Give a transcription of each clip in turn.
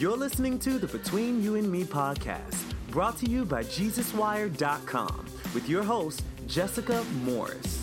You're listening to the Between You and Me podcast, brought to you by JesusWire.com, with your host, Jessica Morris.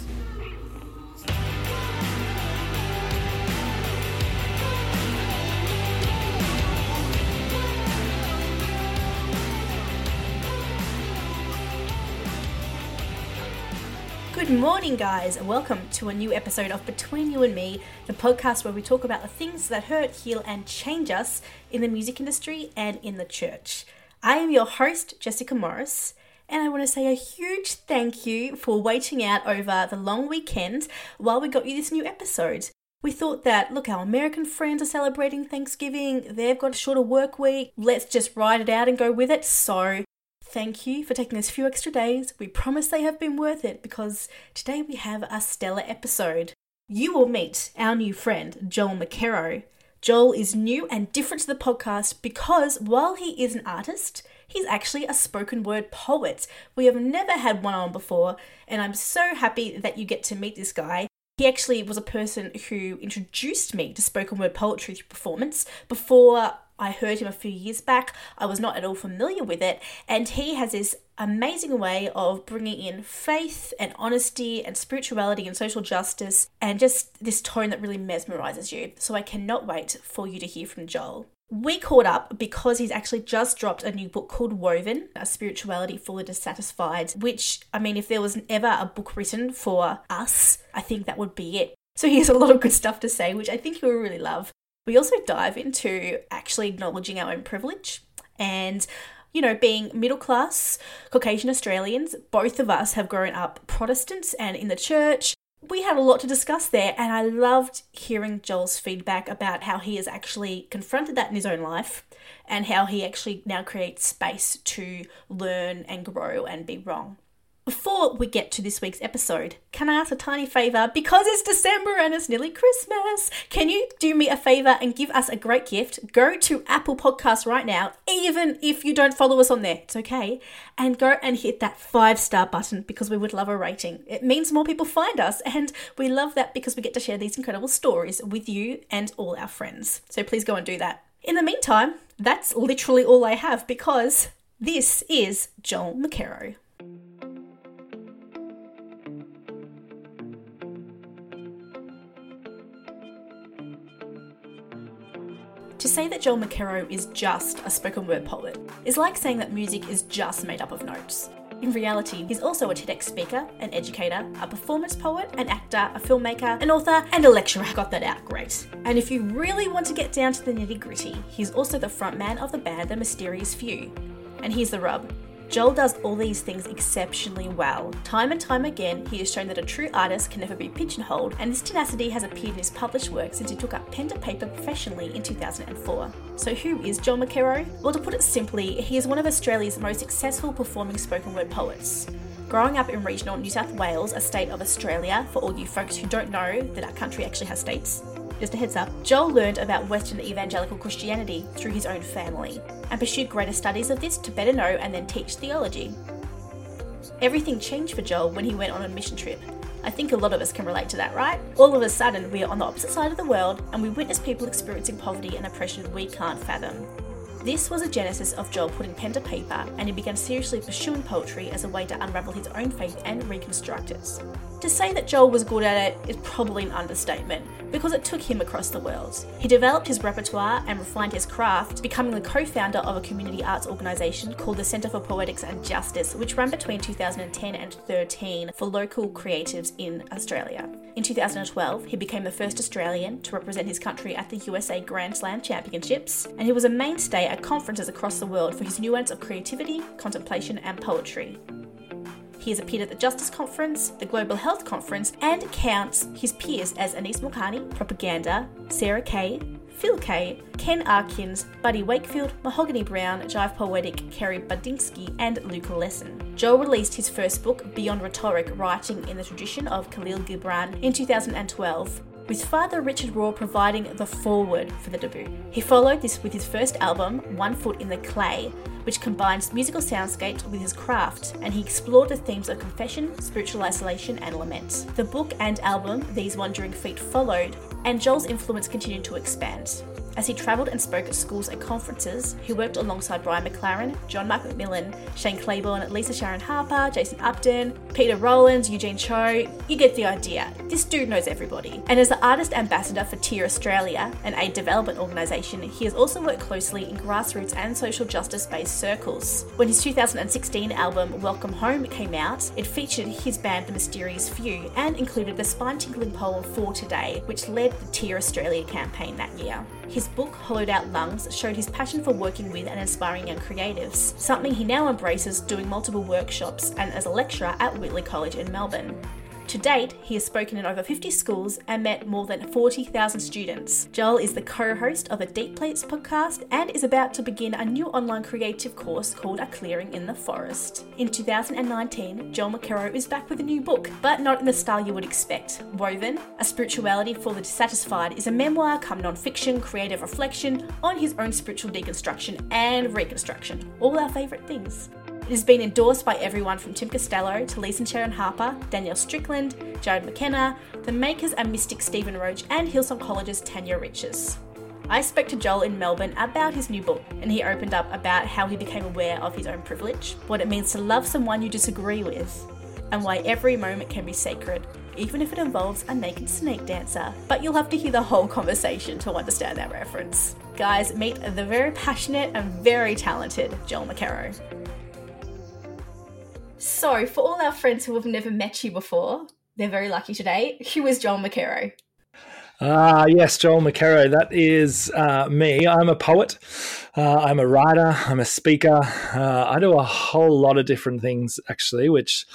Good morning, guys, and welcome to a new episode of Between You and Me, the podcast where we talk about the things that hurt, heal, and change us in the music industry and in the church. I am your host, Jessica Morris, and I want to say a huge thank you for waiting out over the long weekend while we got you this new episode. We thought that, look, our American friends are celebrating Thanksgiving, they've got a shorter work week, let's just ride it out and go with it. So, Thank you for taking this few extra days. We promise they have been worth it because today we have a stellar episode. You will meet our new friend, Joel McKerrow. Joel is new and different to the podcast because while he is an artist, he's actually a spoken word poet. We have never had one on before, and I'm so happy that you get to meet this guy. He actually was a person who introduced me to spoken word poetry through performance before I heard him a few years back. I was not at all familiar with it. And he has this amazing way of bringing in faith and honesty and spirituality and social justice and just this tone that really mesmerizes you. So I cannot wait for you to hear from Joel. We caught up because he's actually just dropped a new book called Woven, A Spirituality the Dissatisfied, which, I mean, if there was ever a book written for us, I think that would be it. So he has a lot of good stuff to say, which I think you will really love. We also dive into actually acknowledging our own privilege and you know, being middle class Caucasian Australians, both of us have grown up Protestants and in the church. We had a lot to discuss there, and I loved hearing Joel's feedback about how he has actually confronted that in his own life and how he actually now creates space to learn and grow and be wrong. Before we get to this week's episode, can I ask a tiny favour? Because it's December and it's nearly Christmas, can you do me a favour and give us a great gift? Go to Apple Podcasts right now, even if you don't follow us on there, it's okay, and go and hit that five star button because we would love a rating. It means more people find us, and we love that because we get to share these incredible stories with you and all our friends. So please go and do that. In the meantime, that's literally all I have because this is Joel McKerrow. Say that Joel McKerrow is just a spoken word poet is like saying that music is just made up of notes. In reality, he's also a TEDx speaker, an educator, a performance poet, an actor, a filmmaker, an author, and a lecturer. Got that out, great. And if you really want to get down to the nitty gritty, he's also the frontman of the band The Mysterious Few. And here's the rub Joel does all these things exceptionally well. Time and time again, he has shown that a true artist can never be pigeonholed, and this tenacity has appeared in his published work since he took up pen to paper professionally in 2004. So, who is Joel McKerrow? Well, to put it simply, he is one of Australia's most successful performing spoken word poets. Growing up in regional New South Wales, a state of Australia, for all you folks who don't know that our country actually has states, just a heads up, Joel learned about Western evangelical Christianity through his own family and pursued greater studies of this to better know and then teach theology. Everything changed for Joel when he went on a mission trip. I think a lot of us can relate to that, right? All of a sudden, we are on the opposite side of the world and we witness people experiencing poverty and oppression we can't fathom. This was a genesis of Joel putting pen to paper, and he began seriously pursuing poetry as a way to unravel his own faith and reconstruct it. To say that Joel was good at it is probably an understatement, because it took him across the world. He developed his repertoire and refined his craft, becoming the co founder of a community arts organisation called the Centre for Poetics and Justice, which ran between 2010 and 13 for local creatives in Australia. In 2012, he became the first Australian to represent his country at the USA Grand Slam Championships, and he was a mainstay at conferences across the world for his nuance of creativity, contemplation, and poetry. He has appeared at the Justice Conference, the Global Health Conference, and counts his peers as Anis Mojgani, Propaganda, Sarah Kay, Phil Kay, Ken Arkins, Buddy Wakefield, Mahogany Browne, Jive Poetic, Carrie Rudzinski, and Luka Lesson. Joel released his first book, Beyond Rhetoric Writing in the Tradition of Kahlil Gibran, in 2012, with Father Richard Rohr providing the foreword for the debut. He followed this with his first album, One Foot in the Clay, which combines musical soundscapes with his craft, and he explored the themes of confession, spiritual isolation, and lament. The book and album, These Wandering Feet, followed, and Joel's influence continued to expand. As he travelled and spoke at schools and conferences, he worked alongside Brian McLaren, John Mark McMillan, Shane Claiborne, Lisa Sharon Harper, Jason Upton, Peter Rollins, Eugene Cho. You get the idea. This dude knows everybody. And as the artist ambassador for TEAR Australia, an aid development organisation, he has also worked closely in grassroots and social justice based circles. When his 2016 album Welcome Home came out, it featured his band The Mysterious Few and included the spine tingling poem For Today, which led the TEAR Australia campaign that year. His book, Hollowed Out Lungs, showed his passion for working with and inspiring young creatives, something he now embraces doing multiple workshops and as a lecturer at Whitley College in Melbourne. To date, he has spoken in over 50 schools and met more than 40,000 students. Joel is the co host of the Deep Plates podcast and is about to begin a new online creative course called A Clearing in the Forest. In 2019, Joel McKerrow is back with a new book, but not in the style you would expect. Woven, A Spirituality for the Dissatisfied, is a memoir come non fiction creative reflection on his own spiritual deconstruction and reconstruction. All our favourite things. It has been endorsed by everyone from Tim Costello to Lisa and Sharon Harper, Danielle Strickland, Jarrod McKenna, the makers and mystic Stephen Roach, and Hillsong College's Tanya Riches. I spoke to Joel in Melbourne about his new book, and he opened up about how he became aware of his own privilege, what it means to love someone you disagree with, and why every moment can be sacred, even if it involves a naked snake dancer. But you'll have to hear the whole conversation to understand that reference. Guys, meet the very passionate and very talented Joel McKerrow. So, for all our friends who have never met you before, they're very lucky today. Who is Joel McKerrow? Ah, yes, Joel McKerrow. That is uh, me. I'm a poet. Uh, I'm a writer. I'm a speaker. Uh, I do a whole lot of different things, actually, which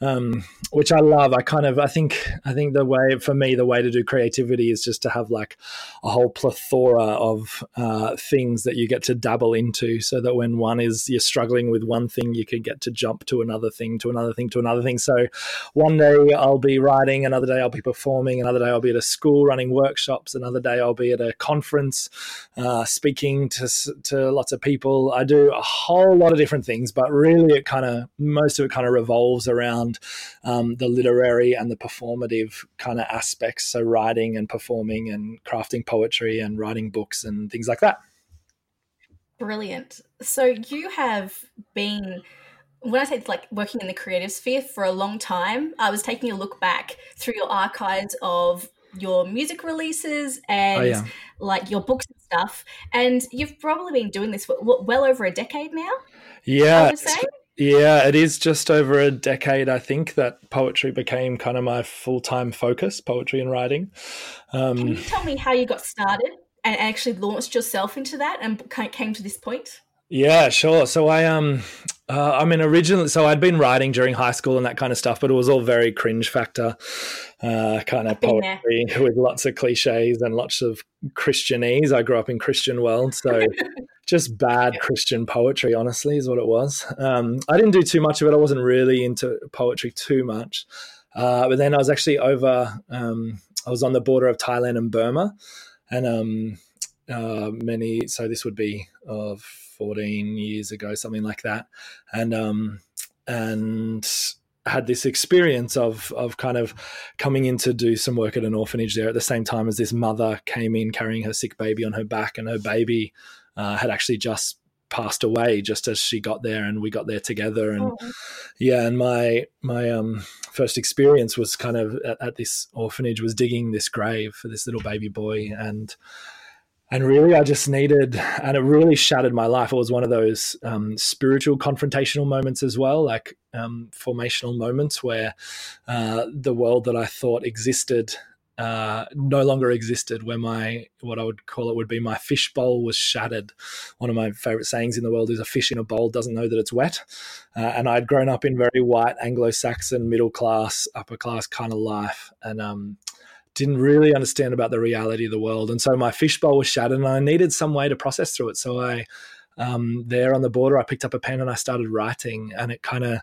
um, which I love. I kind of I think I think the way for me the way to do creativity is just to have like a whole plethora of uh, things that you get to dabble into, so that when one is you're struggling with one thing, you can get to jump to another thing, to another thing, to another thing. So one day I'll be writing, another day I'll be performing, another day I'll be at a school running workshops, another day I'll be at a conference uh, speaking to to lots of people. I do a whole lot of different things, but really it kind of most of it kind of revolves around around um, the literary and the performative kind of aspects. So, writing and performing and crafting poetry and writing books and things like that. Brilliant. So, you have been when I say like working in the creative sphere for a long time, I was taking a look back through your archives of your music releases and oh, yeah. like your books and stuff. And you've probably been doing this for well over a decade now. Yeah. Yeah, it is just over a decade, I think, that poetry became kind of my full time focus, poetry and writing. Um, Can you tell me how you got started and actually launched yourself into that and came to this point? Yeah, sure. So I um uh, I mean originally so I'd been writing during high school and that kind of stuff, but it was all very cringe factor, uh, kind of poetry with lots of cliches and lots of Christianese. I grew up in Christian world, so just bad Christian poetry, honestly, is what it was. Um, I didn't do too much of it. I wasn't really into poetry too much. Uh, but then I was actually over. Um, I was on the border of Thailand and Burma, and um, uh, many. So this would be of 14 years ago, something like that. And, um, and had this experience of, of kind of coming in to do some work at an orphanage there at the same time as this mother came in carrying her sick baby on her back and her baby uh, had actually just passed away just as she got there and we got there together and oh. yeah and my my um first experience was kind of at, at, this orphanage was digging this grave for this little baby boy and and really i just needed and it really shattered my life. It was one of those um, spiritual confrontational moments as well like um, formational moments where uh, the world that i thought existed uh, no longer existed where my what i would call it would be my fish bowl was shattered. One of my favorite sayings in the world is a fish in a bowl doesn't know that it's wet. Uh, and i'd grown up in very white anglo-saxon middle class upper class kind of life. And um, didn't really understand about the reality of the world. And so my fishbowl was shattered and I needed some way to process through it. So I, um, there on the border, I picked up a pen and I started writing, and it kind of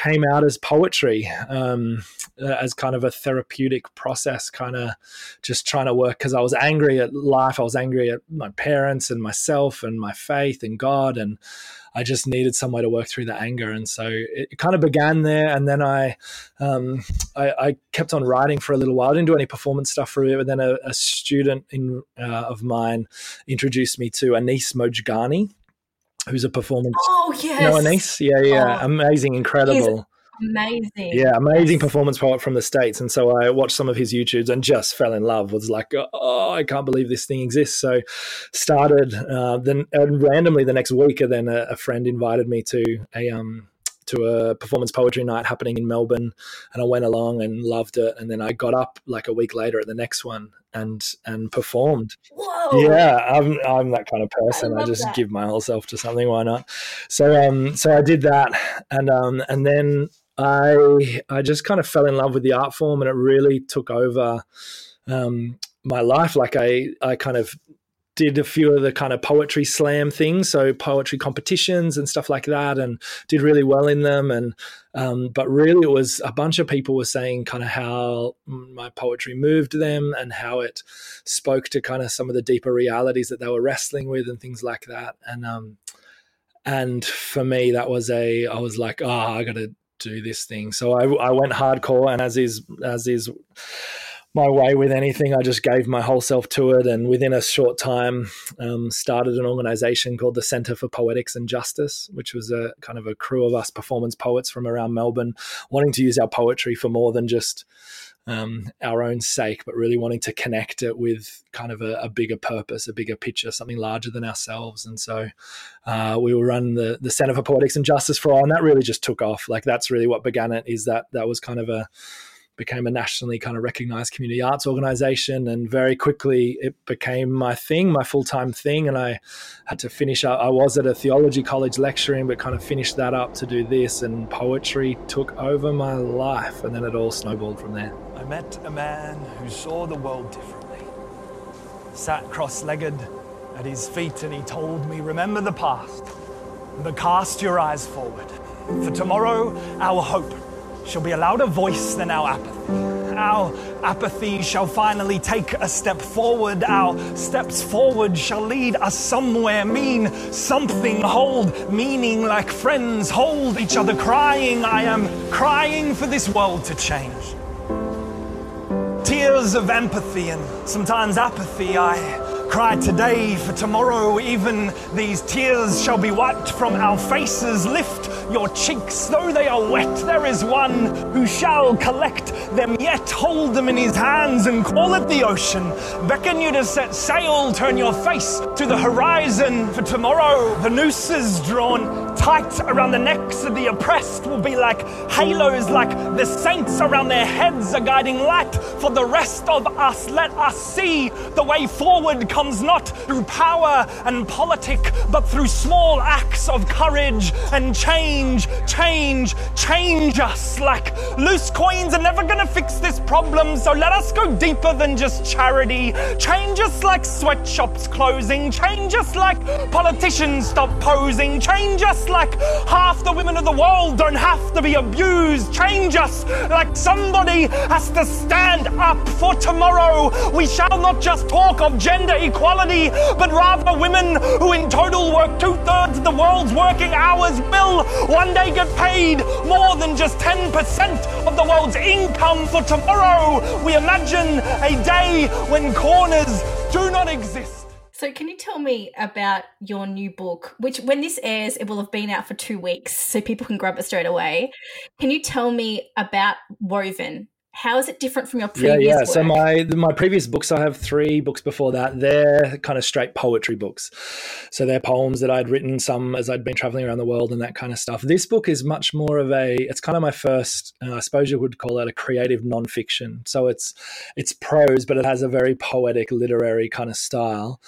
came out as poetry, um, as kind of a therapeutic process, kind of just trying to work because I was angry at life. I was angry at my parents and myself and my faith and God. And I just needed some way to work through the anger, and so it kind of began there. And then I, um, I, I, kept on writing for a little while. I didn't do any performance stuff for it, but then a, a student in, uh, of mine introduced me to Anis Mojgani, who's a performance. Oh yes, you know Anis, yeah, yeah, oh. amazing, incredible amazing. Yeah, amazing yes. performance poet from the States. And so I watched some of his YouTubes and just fell in love. Was like, oh, I can't believe this thing exists. So started uh, then and randomly the next week, and then a, a friend invited me to a um to a performance poetry night happening in Melbourne, and I went along and loved it. And then I got up like a week later at the next one and and performed. Whoa. Yeah, I'm I'm that kind of person. I, I just that. give my whole self to something. Why not? So um so I did that, and um and then I I just kind of fell in love with the art form, and it really took over um, my life. Like I I kind of did a few of the kind of poetry slam things, so poetry competitions and stuff like that, and did really well in them. And um, but really, it was a bunch of people were saying kind of how my poetry moved them and how it spoke to kind of some of the deeper realities that they were wrestling with and things like that. And um, and for me, that was a I was like, oh, I got to do this thing. So I, I went hardcore, and as is as is my way with anything, I just gave my whole self to it, and within a short time, um, started an organization called the Center for Poetics and Justice, which was a kind of a crew of us performance poets from around Melbourne, wanting to use our poetry for more than just um, our own sake, but really wanting to connect it with kind of a, a, bigger purpose, a bigger picture, something larger than ourselves. And so uh, we will run the the Center for Poetics and Justice for all, and that really just took off. Like that's really what began it. Is that that was kind of a became a nationally kind of recognized community arts organization and very quickly it became my thing my full-time thing and i had to finish up i was at a theology college lecturing but kind of finished that up to do this and poetry took over my life and then it all snowballed from there. I met a man who saw the world differently. Sat cross-legged at his feet and he told me remember the past but cast your eyes forward. For tomorrow our hope shall be a louder voice than our apathy. Our apathy shall finally take a step forward. Our steps forward shall lead us somewhere mean, something hold meaning like friends hold each other, crying, I am crying for this world to change. Tears of empathy and sometimes apathy, I cry today for tomorrow. Even these tears shall be wiped from our faces. Lift your cheeks, though they are wet, there is one who shall collect them yet, hold them in his hands and call it the ocean. Beckon you to set sail, turn your face to the horizon, for tomorrow the nooses drawn tight around the necks of the oppressed will be like halos, like the saints around their heads, a guiding light for the rest of us. Let us see the way forward comes not through power and politic, but through small acts of courage and change change, change, change us. Like loose coins are never gonna fix this problem, so let us go deeper than just charity. Change us like sweatshops closing, change us like politicians stop posing, change us like half the women of the world don't have to be abused, change us like somebody has to stand up for tomorrow. We shall not just talk of gender equality, but rather women who in total work two thirds of the world's working hours will one day get paid more than just 10% of the world's income for tomorrow. We imagine a day when corners do not exist. So, can you tell me about your new book, which when this airs, it will have been out for two weeks, so people can grab it straight away? Can you tell me about Woven? How is it different from your previous yeah yeah. work? so my my previous books i have three books before that. They're kind of straight poetry books. So they're poems that i'd written some as i'd been traveling around the world and that kind of stuff. This book is much more of a it's kind of my first uh, i suppose you would call it a creative nonfiction. So it's it's prose but it has a very poetic literary kind of style.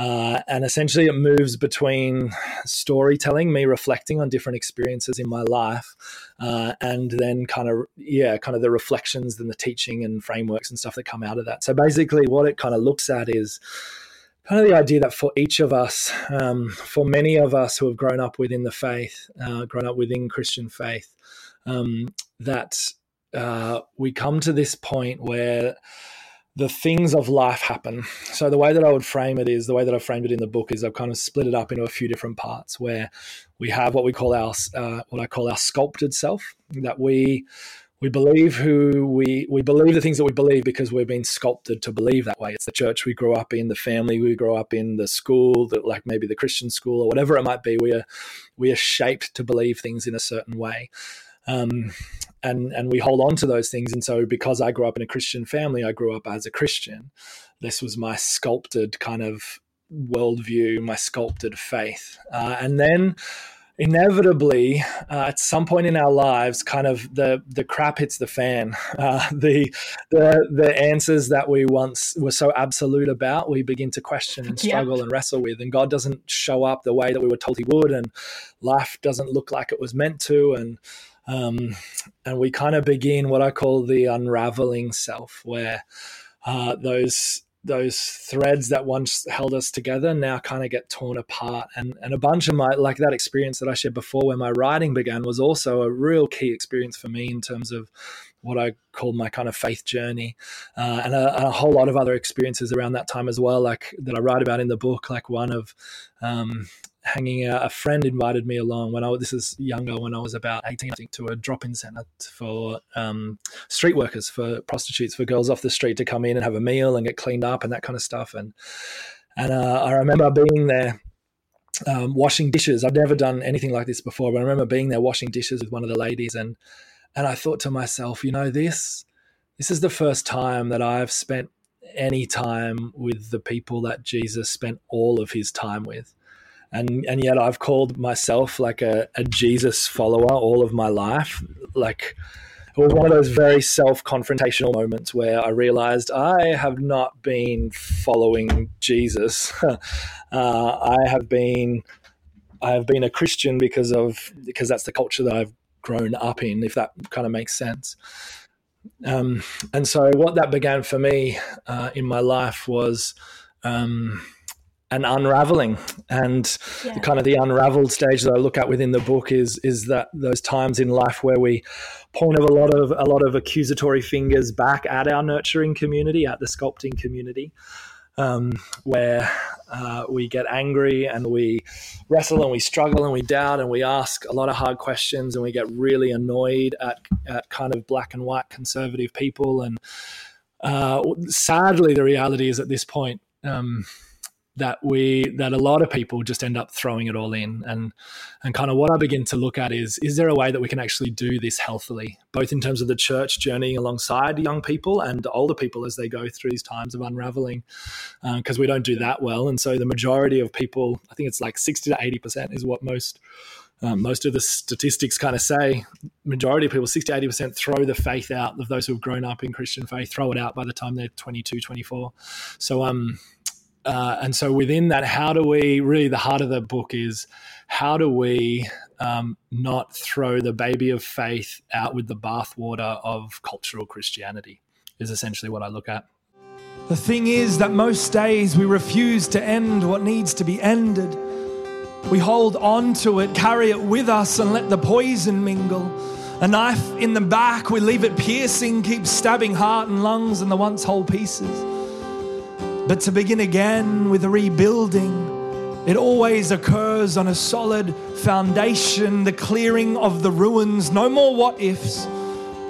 Uh, and essentially, it moves between storytelling, me reflecting on different experiences in my life, uh, and then kind of, yeah, kind of the reflections and the teaching and frameworks and stuff that come out of that. So basically, what it kind of looks at is kind of the idea that for each of us, um, for many of us who have grown up within the faith, uh, grown up within Christian faith, um, that uh, we come to this point where the things of life happen. So the way that I would frame it is the way that I framed it in the book is I've kind of split it up into a few different parts where we have what we call our uh, what I call our sculpted self that we we believe who we we believe the things that we believe because we've been sculpted to believe that way. It's the church we grew up in, the family we grew up in, the school that like maybe the Christian school or whatever it might be. We are we are shaped to believe things in a certain way. Um, and and we hold on to those things. And so, because I grew up in a Christian family, I grew up as a Christian. This was my sculpted kind of worldview, my sculpted faith, uh, and then inevitably uh, at some point in our lives kind of the the crap hits the fan uh, the the the answers that we once were so absolute about we begin to question and struggle yeah. and wrestle with and god doesn't show up the way that we were told he would and life doesn't look like it was meant to and um, and we kind of begin what I call the unraveling self, where uh, those those threads that once held us together now kind of get torn apart and and a bunch of my like that experience that I shared before where my writing began was also a real key experience for me in terms of what I call my kind of faith journey, uh, and a, a, whole lot of other experiences around that time as well, like that I write about in the book. Like one of um, hanging out. A friend invited me along when I this is younger, when I was about eighteen, I think, to a drop-in center for um, street workers, for prostitutes, for girls off the street to come in and have a meal and get cleaned up and that kind of stuff. And and uh, I remember being there. Um, washing dishes. I've never done anything like this before, but I remember being there washing dishes with one of the ladies, and and I thought to myself, you know, this this is the first time that I've spent any time with the people that Jesus spent all of his time with and and yet I've called myself like a, a Jesus follower all of my life. Like it was one of those very self confrontational moments where I realized I have not been following Jesus. uh, I have been I have been a Christian because of because that's the culture that I've grown up in. If that kind of makes sense. Um, and so what that began for me uh, in my life was. Um, an unraveling and yeah. the kind of the unraveled stage that I look at within the book is is that those times in life where we point of a lot of a lot of accusatory fingers back at our nurturing community, at the sculpting community, um, where uh, we get angry and we wrestle and we struggle and we doubt and we ask a lot of hard questions and we get really annoyed at at kind of black and white conservative people and uh, sadly the reality is at this point. Um, that we that a lot of people just end up throwing it all in. And and kind of what I begin to look at is is there a way that we can actually do this healthily both in terms of the church journeying alongside young people and older people as they go through these times of unraveling? Because uh, we don't do that well. And so the majority of people I think it's like 60 to 80% is what most um, most of the statistics kind of say. Majority of people 60 80% throw the faith out of those who have grown up in christian faith throw it out by the time they're 22 24 so um uh, and so within that, how do we really the heart of the book is how do we um, not throw the baby of faith out with the bathwater of cultural Christianity? Is essentially what I look at. The thing is that most days we refuse to end what needs to be ended. We hold on to it, carry it with us, and let the poison mingle. A knife in the back, we leave it piercing, keep stabbing heart and lungs and the once whole pieces. But to begin again with rebuilding, it always occurs on a solid foundation, the clearing of the ruins. No more what ifs,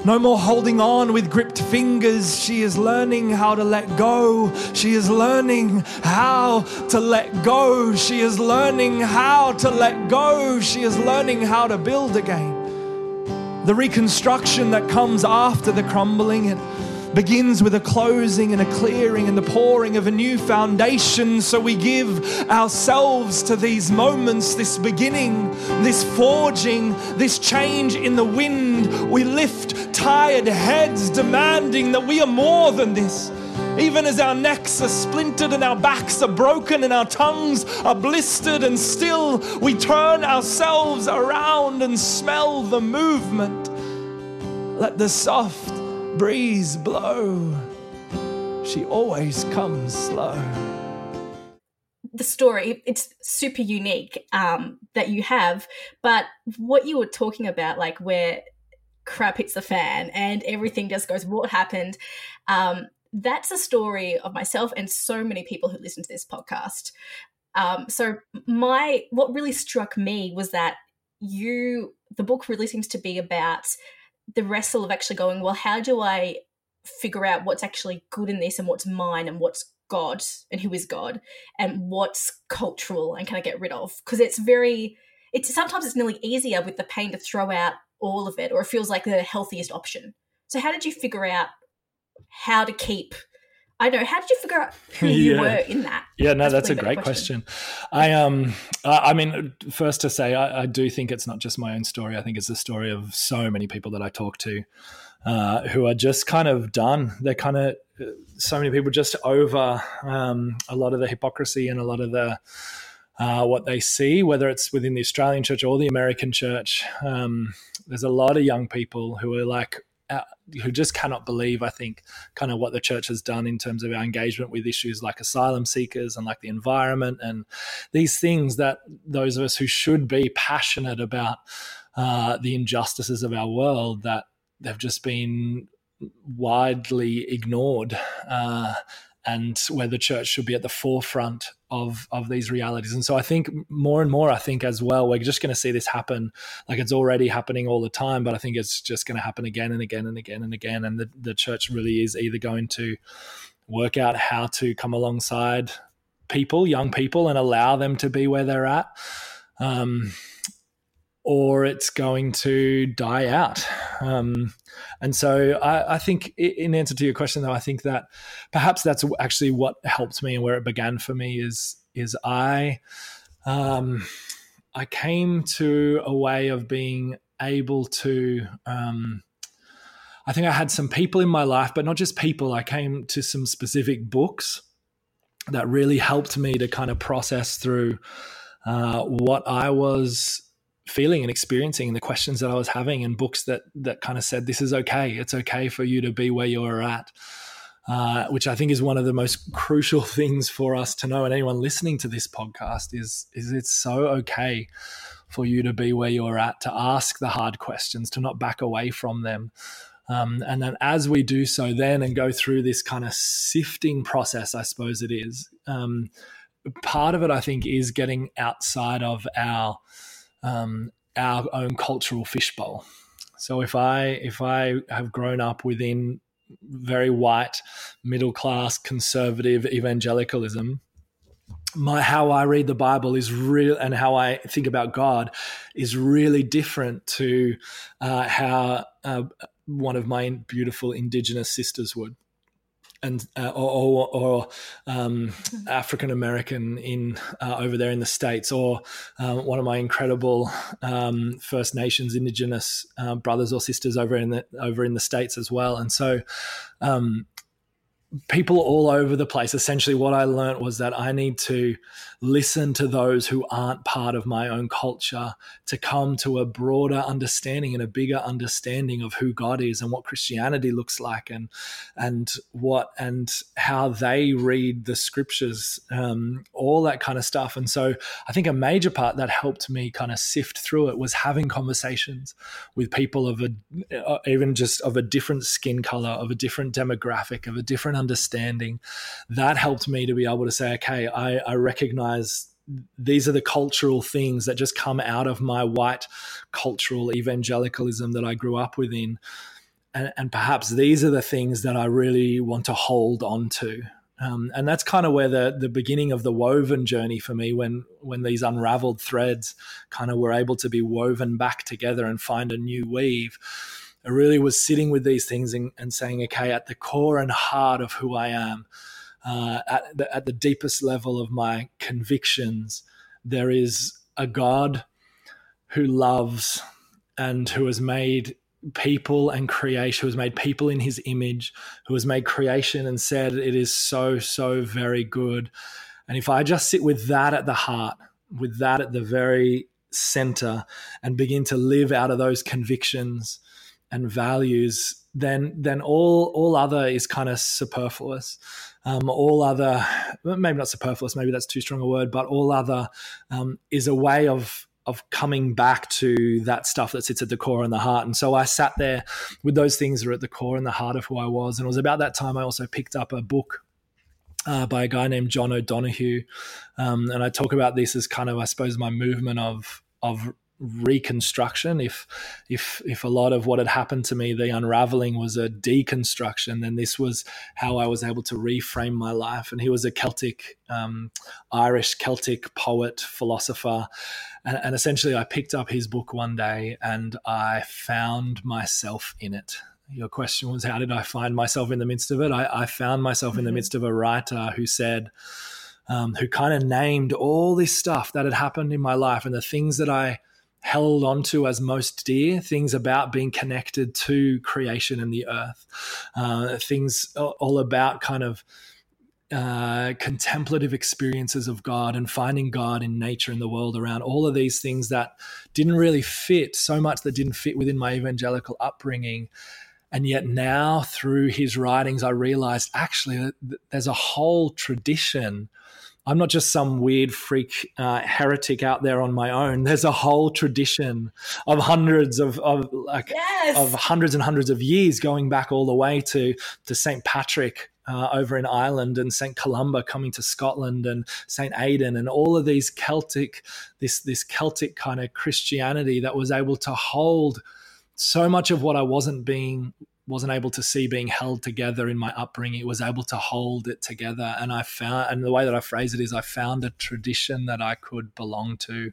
no more holding on with gripped fingers. She is learning how to let go. She is learning how to let go. She is learning how to let go. She is learning how to build again. The reconstruction that comes after the crumbling. Begins with a closing and a clearing and the pouring of a new foundation. So we give ourselves to these moments, this beginning, this forging, this change in the wind. We lift tired heads, demanding that we are more than this. Even as our necks are splintered and our backs are broken and our tongues are blistered, and still we turn ourselves around and smell the movement. Let the soft breeze blow, she always comes slow. The story, it's super unique um, that you have, but what you were talking about, like where crap hits the fan and everything just goes, what happened? Um, that's a story of myself and so many people who listen to this podcast. Um, so my what really struck me was that you the book really seems to be about the wrestle of actually going, well, how do I figure out what's actually good in this and what's mine and what's God and who is God and what's cultural and can I get rid of? Because it's very it's sometimes it's nearly easier with the pain to throw out all of it or it feels like the healthiest option. So how did you figure out how to keep I know. How did you figure out who you were in that? Yeah, no, that's, that's a great question. question. I um, I mean, first to say, I, I, do think it's not just my own story. I think it's the story of so many people that I talk to, uh, who are just kind of done. They're kind of so many people just over um, a lot of the hypocrisy and a lot of the uh, what they see, whether it's within the Australian church or the American church. Um, there's a lot of young people who are like uh, who just cannot believe, I think, kind of what the church has done in terms of our engagement with issues like asylum seekers and like the environment and these things that those of us who should be passionate about uh, the injustices of our world that they've just been widely ignored. Uh, and where the church should be at the forefront of of these realities. And so I think more and more, I think as well, we're just going to see this happen. Like it's already happening all the time, but I think it's just going to happen again and again and again and again. And the, the church really is either going to work out how to come alongside people, young people, and allow them to be where they're at. Um, or it's going to die out. Um, and so I, I, think, in answer to your question, though, I think that perhaps that's actually what helped me and where it began for me is is I um, I came to a way of being able to. Um, I think I had some people in my life, but not just people. I came to some specific books that really helped me to kind of process through uh, what I was feeling and experiencing and the questions that I was having and books that that kind of said this is okay. It's okay for you to be where you're at. Uh, which I think is one of the most crucial things for us to know, and anyone listening to this podcast is is it's so okay for you to be where you're at, to ask the hard questions, to not back away from them, um, and then as we do so, then and go through this kind of sifting process, I suppose it is. Um, part of it, I think, is getting outside of our um, our own cultural fishbowl. So if I if I have grown up within very white, middle class, conservative evangelicalism, my how I read the Bible is real, and how I think about God is really different to uh, how uh, one of my beautiful Indigenous sisters would and uh, or, or, or um, African American in uh, over there in the states, or uh, one of my incredible um, First Nations Indigenous uh, brothers or sisters over in the over in the states as well. And so, um, people all over the place. Essentially, what I learned was that I need to listen to those who aren't part of my own culture to come to a broader understanding and a bigger understanding of who God is and what Christianity looks like and and what and how they read the scriptures, um, all that kind of stuff. And so I think a major part that helped me kind of sift through it was having conversations with people of a uh, even just of a different skin color, of a different demographic, of a different understanding. That helped me to be able to say, okay, I, I recognize these are the cultural things that just come out of my white cultural evangelicalism that I grew up within. And, and perhaps these are the things that I really want to hold on to. Um, and that's kind of where the the beginning of the woven journey for me when when these unraveled threads kind of were able to be woven back together and find a new weave i really was sitting with these things and, and saying okay at the core and heart of who i am uh, at, the, at the deepest level of my convictions, there is a God who loves and who has made people and creation, who has made people in his image, who has made creation and said it is so, so very good. And if I just sit with that at the heart, with that at the very center, and begin to live out of those convictions and values, then then all all other is kind of superfluous um, all other maybe not superfluous maybe that's too strong a word but all other um, is a way of of coming back to that stuff that sits at the core and the heart. And so I sat there with those things that are at the core and the heart of who I was. And it was about that time I also picked up a book uh, by a guy named John O'Donohue, um, and I talk about this as kind of, I suppose, my movement of of reconstruction. If if if a lot of what had happened to me the unraveling was a deconstruction then this was how i was able to reframe my life. And he was a celtic um, irish celtic poet philosopher. And, and essentially i picked up his book one day and i found myself in it. Your question was how did i find myself in the midst of it? I, I found myself in the mm-hmm. midst of a writer who said um, who kind of named all this stuff that had happened in my life and the things that I held onto as most dear things about being connected to creation and the earth uh, things all about kind of uh, contemplative experiences of God and finding God in nature and the world around all of these things that didn't really fit so much that didn't fit within my evangelical upbringing. And yet now through his writings, I realized actually there's a whole tradition I'm not just some weird freak uh, heretic out there on my own. There's a whole tradition of hundreds of, of like yes. of hundreds and hundreds of years going back all the way to to Saint Patrick uh, over in Ireland and Saint Columba coming to Scotland and Saint Aidan and all of these Celtic this this Celtic kind of Christianity that was able to hold so much of what I wasn't being wasn't able to see being held together in my upbringing. It was able to hold it together. And I found, and the way that I phrase it is, I found a tradition that I could belong to.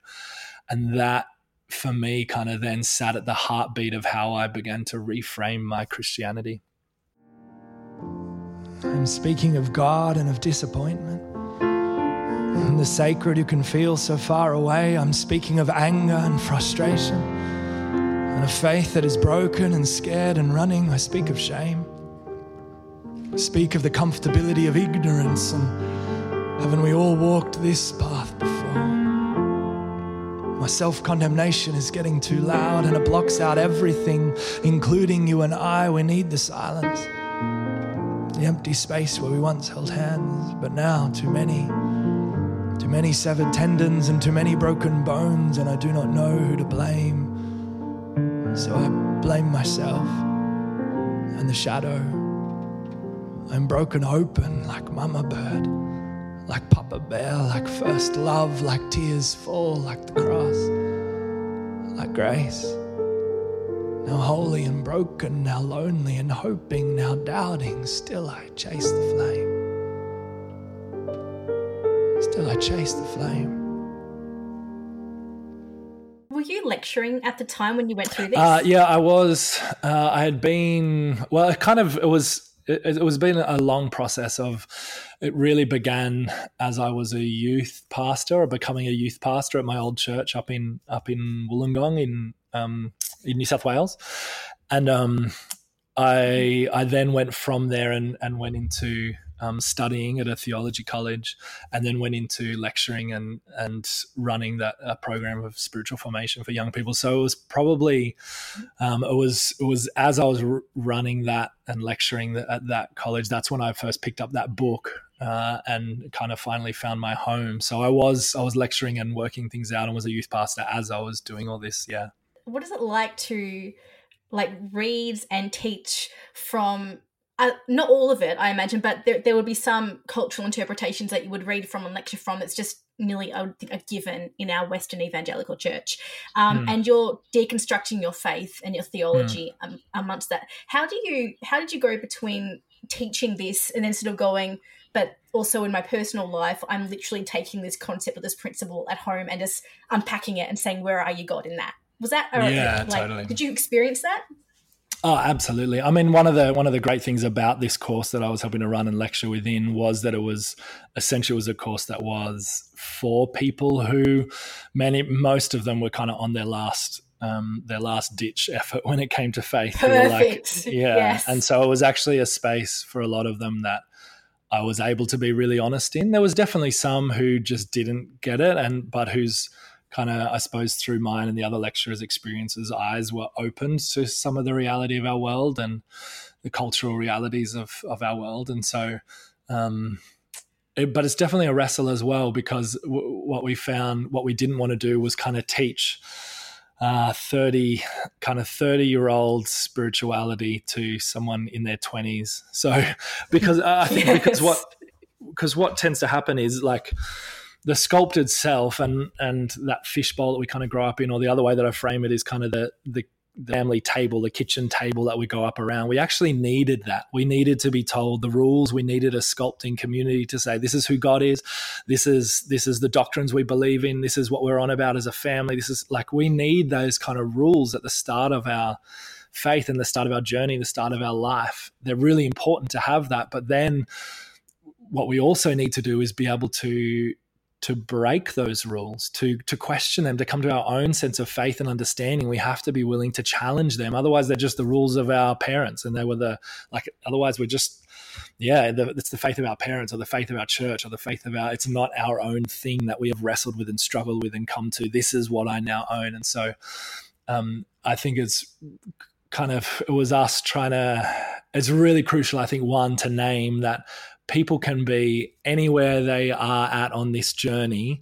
And that for me kind of then sat at the heartbeat of how I began to reframe my Christianity. I'm speaking of God and of disappointment. And the sacred who can feel so far away. I'm speaking of anger and frustration and a faith that is broken and scared and running. I speak of shame. I speak of the comfortability of ignorance, and haven't we all walked this path before? My self condemnation is getting too loud and it blocks out everything, including you and I. We need the silence, the empty space where we once held hands, but now too many. Too many severed tendons and too many broken bones, and I do not know who to blame. So I blame myself and the shadow. I'm broken open like mama bird, like papa bear, like first love, like tears fall, like the cross, like grace. Now holy and broken, now lonely and hoping, now doubting, still I chase the flame. Still I chase the flame were you lecturing at the time when you went through this? Uh, yeah, I was. Uh, I had been. Well, it kind of it was. It, it was been a long process of. It really began as I was a youth pastor, or becoming a youth pastor at my old church up in up in Wollongong in um, in New South Wales, and um, I I then went from there and and went into um, studying at a theology college, and then went into lecturing and and running that a program of spiritual formation for young people. So it was probably um, it was it was as I was r- running that and lecturing the, at that college. That's when I first picked up that book uh, and kind of finally found my home. So I was I was lecturing and working things out and was a youth pastor as I was doing all this. Yeah. What is it like to like read and teach from uh, not all of it, I imagine, but there, there would be some cultural interpretations that you would read from and lecture from that's just nearly, I would think, a given in our Western evangelical church. Um, mm. And you're deconstructing your faith and your theology mm. um, amongst that. How do you, how did you go between teaching this and then sort of going, but also in my personal life, I'm literally taking this concept or this principle at home and just unpacking it and saying, where are you, God, in that? Was that, yeah, like, totally. Did you experience that? Oh, absolutely. I mean, one of the one of the great things about this course that I was helping to run and lecture within was that it was essentially was a course that was for people who many most of them were kind of on their last um, their last ditch effort when it came to faith. Perfect. Like, yeah, yes. and so it was actually a space for a lot of them that I was able to be really honest in. There was definitely some who just didn't get it, and but whose kind of, I suppose, through mine and the other lecturers' experiences, eyes were opened to some of the reality of our world and the cultural realities of, of our world. And so, um, it, but it's definitely a wrestle as well because w- what we found, what we didn't want to do was kind of teach uh, 30 kind of 30 year old spirituality to someone in their 20s so because uh, i think yes. because what because what tends to happen is like the sculpted self and and that fishbowl that we kind of grow up in or the other way that i frame it is kind of the the family table, the kitchen table that we go up around. We actually needed that. We needed to be told the rules. We needed a sculpting community to say this is who God is. This is this is the doctrines we believe in. This is what we're on about as a family. This is like we need those kind of rules at the start of our faith and the start of our journey, the start of our life. They're really important to have that. But then what we also need to do is be able to to break those rules, to to question them, to come to our own sense of faith and understanding. We have to be willing to challenge them. Otherwise, they're just the rules of our parents, and they were the like. Otherwise, we're just yeah, the, it's the faith of our parents or the faith of our church or the faith of our. It's not our own thing that we have wrestled with and struggled with and come to. This is what I now own, and so um, I think it's kind of it was us trying to. It's really crucial, I think, one to name that people can be anywhere they are at on this journey.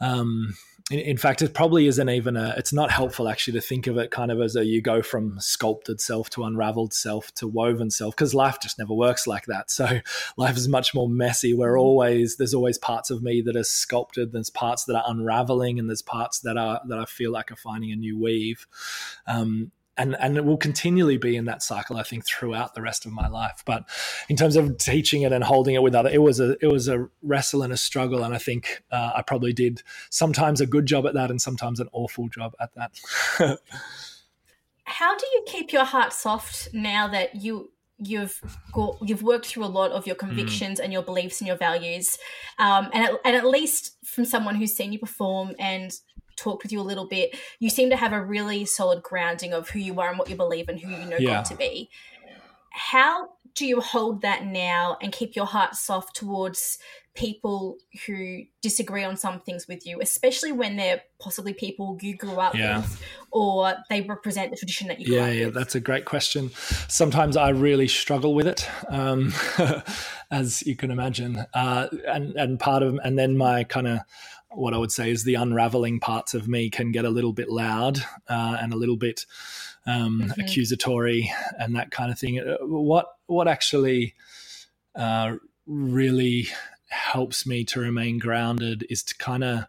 Um, in, in, fact, it probably isn't even a. It's not helpful actually to think of it kind of as a you go from sculpted self to unraveled self to woven self because life just never works like that. So life is much more messy. We're always there's always parts of me that are sculpted. There's parts that are unraveling, and there's parts that are that I feel like are finding a new weave. Um, and and it will continually be in that cycle i think throughout the rest of my life but in terms of teaching it and holding it with other it was a it was a wrestle and a struggle and i think uh, i probably did sometimes a good job at that and sometimes an awful job at that how do you keep your heart soft now that you you've got, you've worked through a lot of your hmm. convictions mm. and your beliefs and your values um, and, at, and at least from someone who's seen you perform and talked with you a little bit, you seem to have a really solid grounding of who you are and what you believe and who you know yeah. God to be. How do you hold that now and keep your heart soft towards people who disagree on some things with you, especially when they're possibly people you grew up yeah. with or they represent the tradition that you yeah yeah with? that's a great question sometimes i really struggle with it um, as you can imagine uh, and and part of and then my kind of what I would say is the unraveling parts of me can get a little bit loud uh, and a little bit um, mm-hmm. accusatory and that kind of thing. Uh, what what actually uh, really helps me to remain grounded is to kind of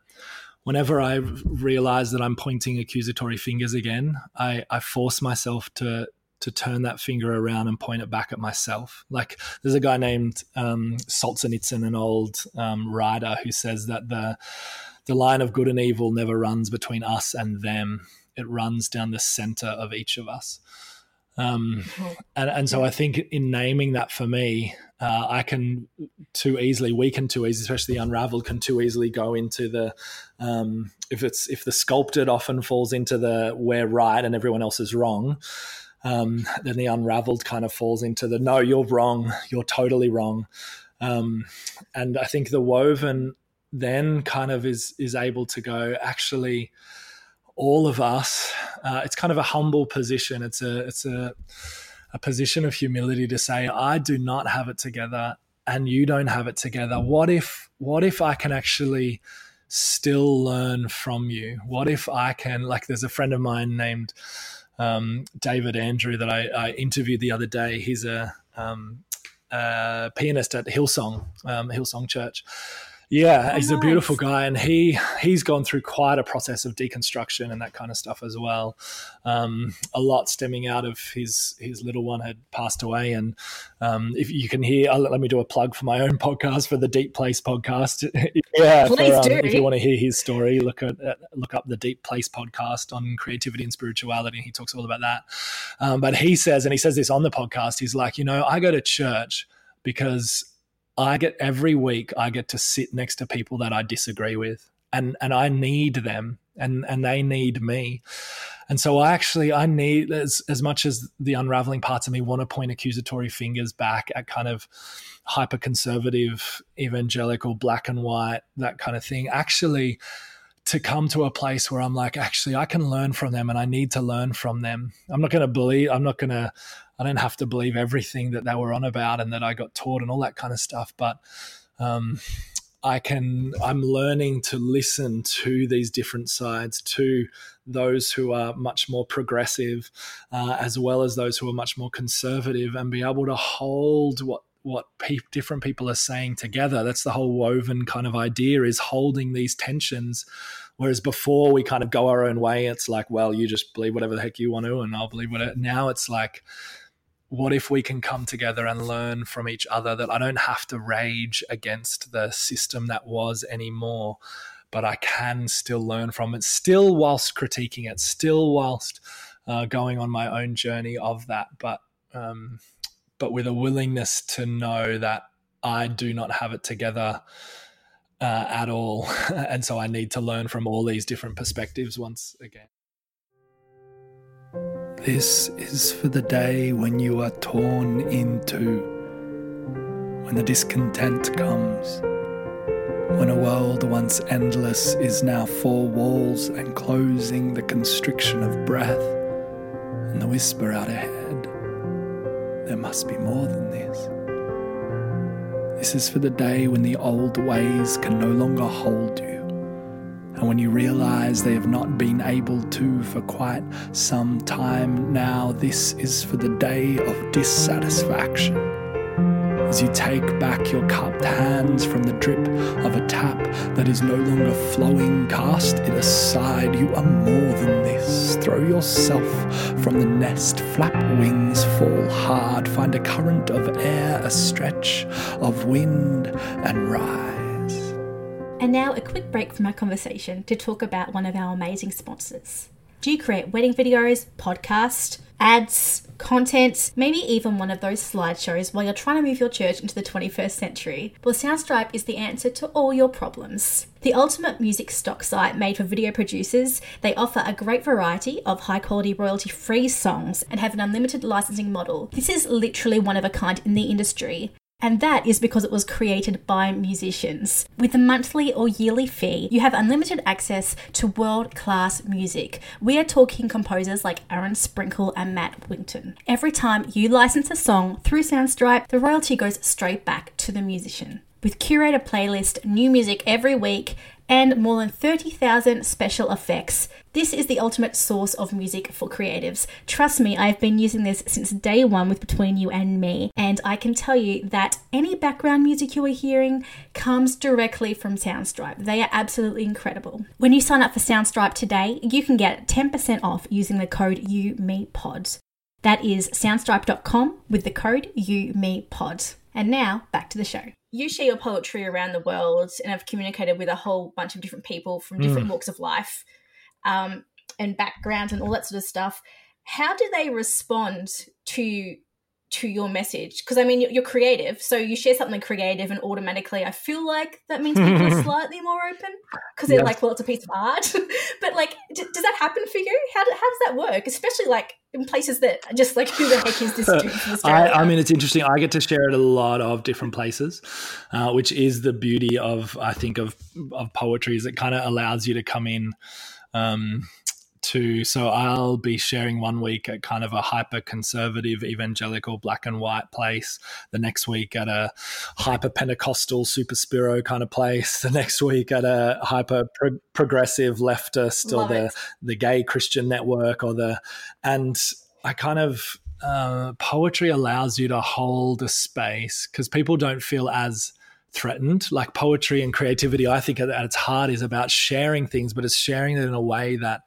whenever I realize that I'm pointing accusatory fingers again, I, I force myself to to turn that finger around and point it back at myself. Like there's a guy named um, Solzhenitsyn, an old um, writer, who says that the the line of good and evil never runs between us and them. It runs down the center of each of us. Um, and, and so I think in naming that for me, uh, I can too easily, we can too easily, especially the unraveled, can too easily go into the um, if it's if the sculpted often falls into the we're right and everyone else is wrong um, then the unraveled kind of falls into the no, you're wrong, you're totally wrong. Um, and I think the woven then kind of is is able to go actually all of us uh, it's kind of a humble position. It's a it's a a position of humility to say i do not have it together and you don't have it together. What if what if i can actually still learn from you? What if i can like there's a friend of mine named um, David Andrew that I, I, interviewed the other day. He's a, um, a pianist at Hillsong, um, Hillsong Church. Yeah, oh, he's nice. a beautiful guy, and he he's gone through quite a process of deconstruction and that kind of stuff as well. Um, a lot stemming out of his his little one had passed away, and um, if you can hear, I'll, let me do a plug for my own podcast for the Deep Place podcast. yeah, for, um, if you want to hear his story, look at look up the Deep Place podcast on creativity and spirituality. He talks all about that. Um, but he says, and he says this on the podcast, he's like, you know, I go to church because I get every week I get to sit next to people that I disagree with and and I need them and and they need me. And so I actually I need as as much as the unraveling parts of me want to point accusatory fingers back at kind of hyper conservative evangelical black and white that kind of thing actually to come to a place where I'm like, actually, I can learn from them and I need to learn from them. I'm not going to believe, I'm not going to I don't have to believe everything that they were on about and that I got taught and all that kind of stuff. But um, I can I'm learning to listen to these different sides to those who are much more progressive uh, as well as those who are much more conservative and be able to hold what what pe- different people are saying together that's the whole woven kind of idea is holding these tensions whereas before we kind of go our own way it's like well you just believe whatever the heck you want to and I'll believe whatever now it's like what if we can come together and learn from each other that I don't have to rage against the system that was anymore, but I can still learn from it, still whilst critiquing it, still whilst uh, going on my own journey of that, but um, but with a willingness to know that I do not have it together uh, at all, and so I need to learn from all these different perspectives once again. This is for the day when you are torn in two, when the discontent comes, when a world once endless is now four walls and closing the constriction of breath, and the whisper out ahead, there must be more than this. This is for the day when the old ways can no longer hold you and when you realize they have not been able to for quite some time now, this is for the day of dissatisfaction. As you take back your cupped hands from the drip of a tap that is no longer flowing, cast it aside. You are more than this. Throw yourself from the nest, flap wings, fall hard, find a current of air, a stretch of wind, and rise. And now a quick break from our conversation to talk about one of our amazing sponsors. Do you create wedding videos, podcast, ads, content, maybe even one of those slideshows while you're trying to move your church into the 21st century? Well, Soundstripe is the answer to all your problems. The ultimate music stock site made for video producers, they offer a great variety of high quality royalty free songs and have an unlimited licensing model. This is literally one of a kind in the industry. And that is because it was created by musicians. With a monthly or yearly fee, you have unlimited access to world class music. We are talking composers like Aaron Sprinkle and Matt Winton. Every time you license a song through Soundstripe, the royalty goes straight back to the musician. With curated playlist, new music every week, and more than 30,000 special effects. This is the ultimate source of music for creatives. Trust me, I've been using this since day one with Between You and Me, and I can tell you that any background music you are hearing comes directly from Soundstripe. They are absolutely incredible. When you sign up for Soundstripe today, you can get 10% off using the code UMePod. That is soundstripe.com with the code UMePod. And now back to the show you share your poetry around the world and have communicated with a whole bunch of different people from different mm. walks of life um, and backgrounds and all that sort of stuff. How do they respond to to your message? Because I mean, you're creative, so you share something creative, and automatically, I feel like that means people are slightly more open because they're like, well, it's a piece of art. but like, d- does that happen for you? How, do, how does that work? Especially like in places that just like who the heck is this dude? I, I, mean, it's interesting. I get to share it a lot of different places, uh, which is the beauty of I think of of poetry is it kind of allows you to come in. Um, to so I'll be sharing one week at kind of a hyper conservative evangelical black and white place, the next week at a hyper Pentecostal super spiro kind of place, the next week at a hyper pro- progressive leftist Love or the it. the gay Christian network or the and I kind of uh, poetry allows you to hold a space because people don't feel as threatened. Like poetry and creativity, I think at, its heart is about sharing things, but it's sharing it in a way that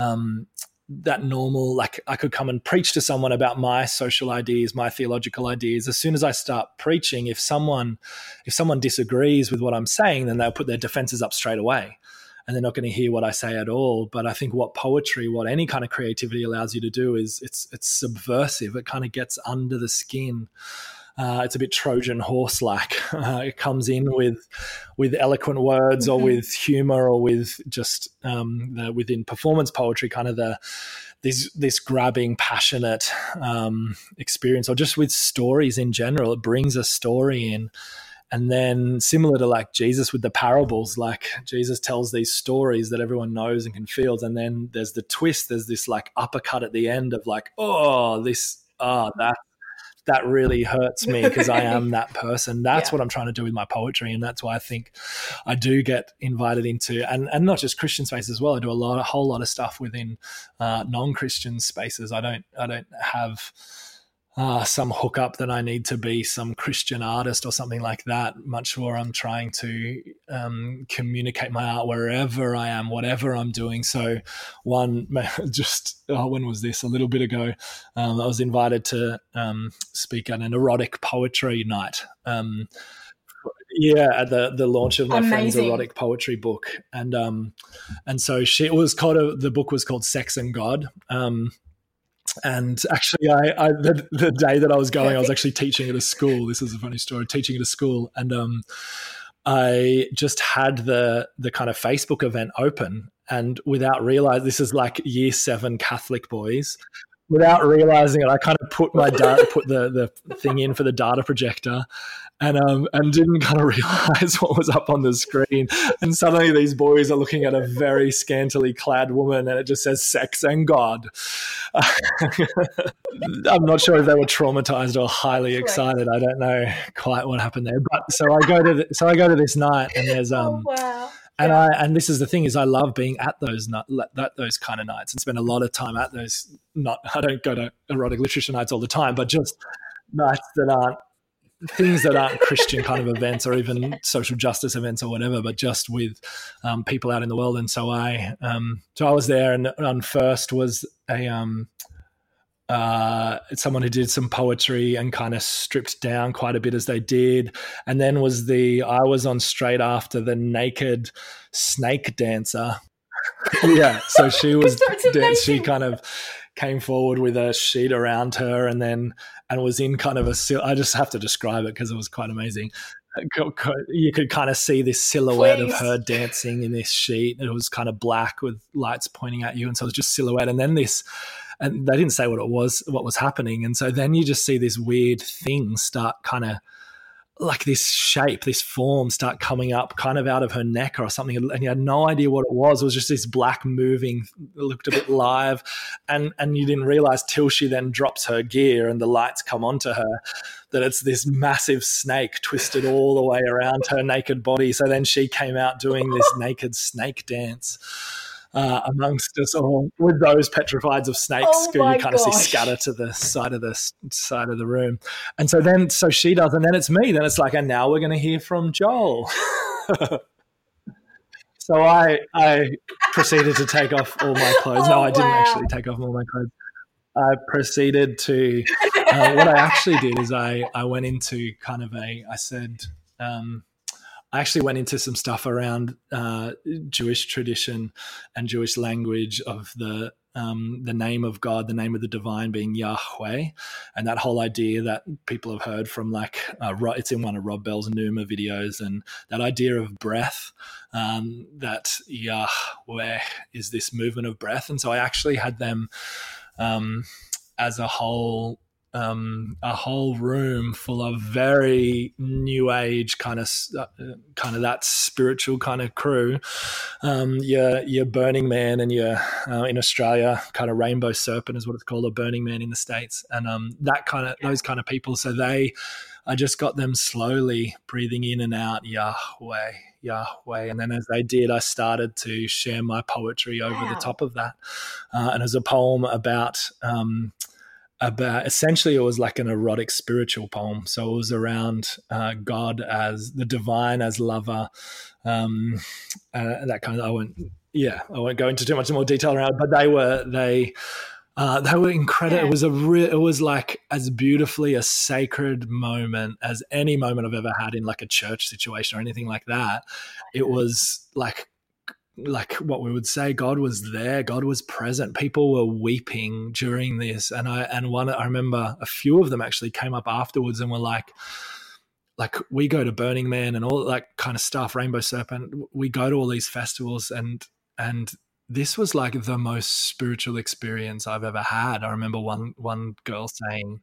um, that normal like i could come and preach to someone about my social ideas my theological ideas. As soon as i start preaching if someone if someone disagrees with what i'm saying then they'll put their defenses up straight away and they're not going to hear what i say at all. But i think what poetry what any kind of creativity allows you to do is it's it's subversive. It kind of gets under the skin uh, it's a bit Trojan horse like. Uh, it comes in with with eloquent words mm-hmm. or with humor or with just um, the, within performance poetry, kind of the this this grabbing, passionate um, experience, or just with stories in general. It brings a story in. And then, similar to like Jesus with the parables, like Jesus tells these stories that everyone knows and can feel. And then there's the twist, there's this like uppercut at the end of like, oh, this, ah, oh, that that really hurts me because I am that person. That's yeah. what I'm trying to do with my poetry, and that's why I think I do get invited into and and not just Christian spaces as well. I do a lot, a whole lot of stuff within uh, non-Christian spaces. I don't I don't have uh, some hookup that I need to be some Christian artist or something like that. Much more, I'm trying to um, communicate my art wherever I am, whatever I'm doing. So, one just oh, when was this? A little bit ago, um, I was invited to um, speak at an erotic poetry night. Um, yeah, at the the launch of my Amazing. friend's erotic poetry book, and um, and so she it was called a, the book was called Sex and God. Um, and actually, I, I the, the, day that I was going, I was actually teaching at a school. This is a funny story. Teaching at a school, and um, I just had the the kind of Facebook event open, and without realizing, this is like year seven Catholic boys. Without realizing it, I kind of put my data, put the the thing in for the data projector, and um and didn't kind of realize what was up on the screen. And suddenly these boys are looking at a very scantily clad woman, and it just says "sex and God." I'm not sure if they were traumatized or highly excited. I don't know quite what happened there. But so I go to the, so I go to this night, and there's oh, um. Oh, wow. And yeah. I and this is the thing is I love being at those that those kind of nights and spend a lot of time at those. Not I don't go to erotic literature nights all the time, but just nights that aren't things that aren't Christian kind of events or even social justice events or whatever, but just with um, people out in the world. And so I, um, so I was there, and on first was a um, uh, someone who did some poetry and kind of stripped down quite a bit as they did, and then was the I was on straight after the naked snake dancer. yeah, so she was she kind of came forward with a sheet around her and then and was in kind of a I just have to describe it because it was quite amazing. Uh, you could kind of see this silhouette Please. of her dancing in this sheet. It was kind of black with lights pointing at you, and so it was just silhouette. And then this, and they didn't say what it was, what was happening. And so then you just see this weird thing start kind of like this shape, this form start coming up kind of out of her neck or something. And you had no idea what it was. It was just this black moving, looked a bit live. And, and you didn't realize till she then drops her gear and the lights come onto her that it's this massive snake twisted all the way around her naked body. So then she came out doing this naked snake dance uh, amongst us all with those petrifieds of snakes oh who you kind gosh. of see scatter to the side of the side of the room. And so then, so she does, and then it's me. Then it's like, and now we're going to hear from Joel. so I I proceeded to take off all my clothes. Oh, no, I didn't wow. actually take off all my clothes. I proceeded to uh, what I actually did is I I went into kind of a I said. Um, I actually went into some stuff around uh, Jewish tradition and Jewish language of the um, the name of God, the name of the divine being Yahweh, and that whole idea that people have heard from like uh, it's in one of Rob Bell's Nooma videos, and that idea of breath, um, that Yahweh is this movement of breath, and so I actually had them um, as a whole um, a whole room full of very new age kind of uh, kind of that spiritual kind of crew. Um, your your Burning Man and your uh, in Australia kind of Rainbow Serpent is what it's called, a Burning Man in the states, and um, that kind of those kind of people. So they, I just got them slowly breathing in and out Yahweh. Yahweh. And then as they did, I started to share my poetry over wow. the top of that. Uh, and it was a poem about um, about essentially it was like an erotic spiritual poem. So it was around uh, God as the divine as lover, um, uh, that kind of. I won't, yeah, I won't go into too much more detail around, it, but they were they. Uh, they were incredible. Yeah. It was a real. It was like as beautifully a sacred moment as any moment I've ever had in like a church situation or anything like that. It was like like what we would say god was there god was present. People were weeping during this. And i and one i remember a few of them actually came up afterwards and were like like we go to burning man and all that kind of stuff rainbow serpent. We go to all these festivals and and this was like the most spiritual experience I've ever had. I remember one one girl saying,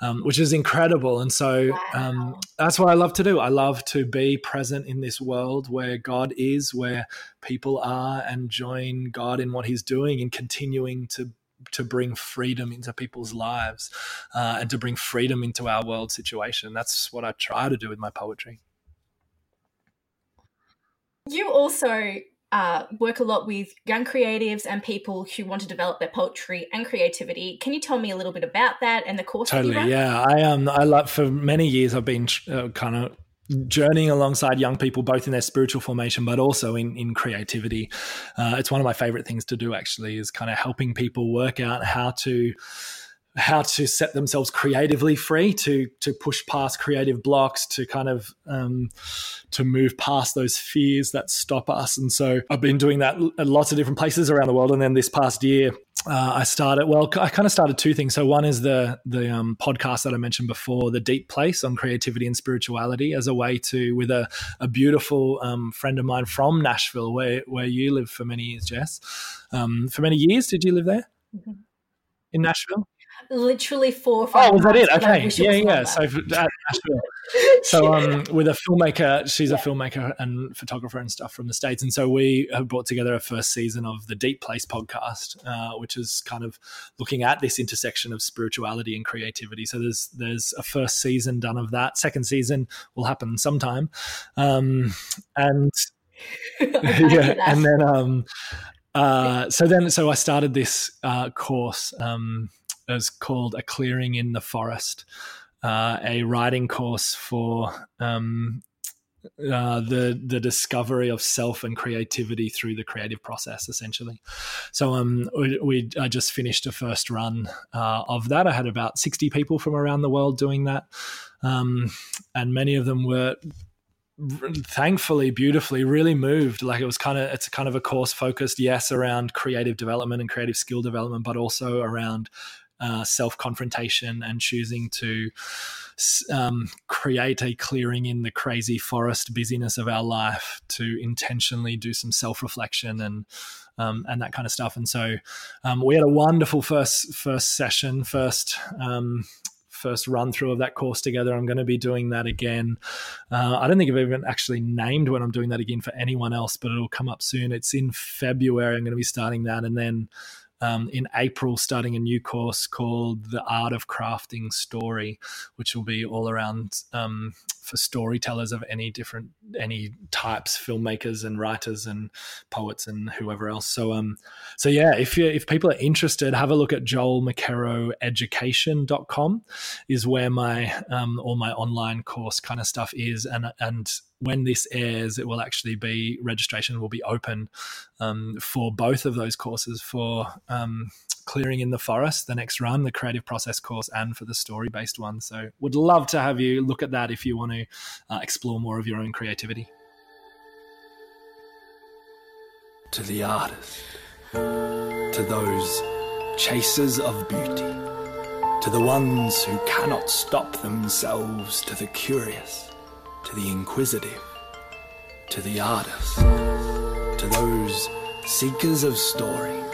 um, which is incredible, and so um, that's what I love to do. I love to be present in this world where God is, where people are, and join God in what He's doing, and continuing to to bring freedom into people's lives uh, and to bring freedom into our world situation. That's what I try to do with my poetry. You also uh, work a lot with young creatives and people who want to develop their poetry and creativity. Can you tell me a little bit about that and the course? Totally, yeah. I um, I love for many years I've been uh, kind of journeying alongside young people both in their spiritual formation but also in in creativity uh, it's one of my favorite things to do actually is kind of helping people work out how to how to set themselves creatively free to to push past creative blocks to kind of um, to move past those fears that stop us and so i've been doing that at lots of different places around the world and then this past year uh, I started well. I kind of started two things. So one is the the um, podcast that I mentioned before, the Deep Place on creativity and spirituality, as a way to with a, a beautiful um, friend of mine from Nashville, where where you lived for many years, Jess. Um, for many years, did you live there mm-hmm. in Nashville? Literally four. oh, was that it? Okay, yeah, yeah. So, so um, with a filmmaker, she's a filmmaker and photographer and stuff from the states, and so we have brought together a first season of the Deep Place podcast, uh, which is kind of looking at this intersection of spirituality and creativity. So there's there's a first season done of that. Second season will happen sometime, um, and yeah, and then um, uh, so then so I started this uh, course. Um, is called A Clearing in the Forest, uh, a writing course for um, uh, the the discovery of self and creativity through the creative process, essentially. So um, we, we I just finished a first run uh, of that. I had about sixty people from around the world doing that, um, and many of them were thankfully beautifully really moved like it was kind of it's kind of a course focused yes around creative development and creative skill development but also around uh, self confrontation and choosing to um, create a clearing in the crazy forest busyness of our life to intentionally do some self reflection and um, and that kind of stuff. And so um, we had a wonderful first first session, first um, first run through of that course together. I'm going to be doing that again. Uh, I don't think I've even actually named when I'm doing that again for anyone else, but it'll come up soon. It's in February. I'm going to be starting that, and then um, in April starting a new course called The Art of Crafting Story, which will be all around um, for storytellers of any different any types, filmmakers and writers and poets and whoever else. So um so yeah, if you if people are interested, have a look at joelmccarroeducation.com is where my um all my online course kind of stuff is and and when this airs, it will actually be registration will be open um, for both of those courses for um, clearing in the forest, the next run, the creative process course, and for the story based one. So, would love to have you look at that if you want to uh, explore more of your own creativity. To the artist, to those chasers of beauty, to the ones who cannot stop themselves, to the curious, to the inquisitive, to the artist, to those seekers of stories,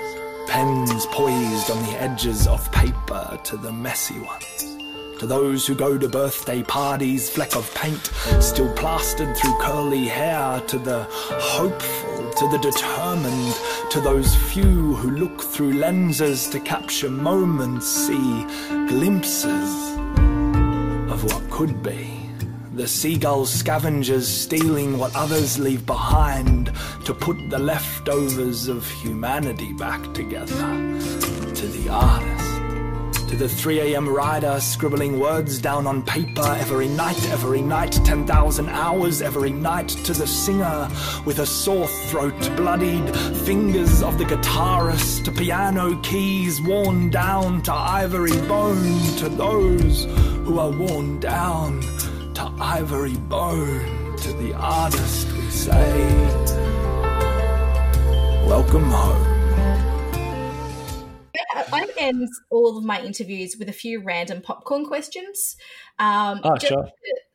pens poised on the edges of paper to the messy ones. To those who go to birthday parties, fleck of paint still plastered through curly hair. To the hopeful, to the determined, to those few who look through lenses to capture moments, see glimpses of what could be. The seagull scavengers stealing what others leave behind to put the leftovers of humanity back together. To the artist, to the 3am rider scribbling words down on paper every night, every night, 10,000 hours every night. To the singer with a sore throat, bloodied fingers of the guitarist, to piano keys worn down to ivory bone. To those who are worn down to ivory bone, to the artist we say, Welcome home. I end all of my interviews with a few random popcorn questions. Um, oh, sure.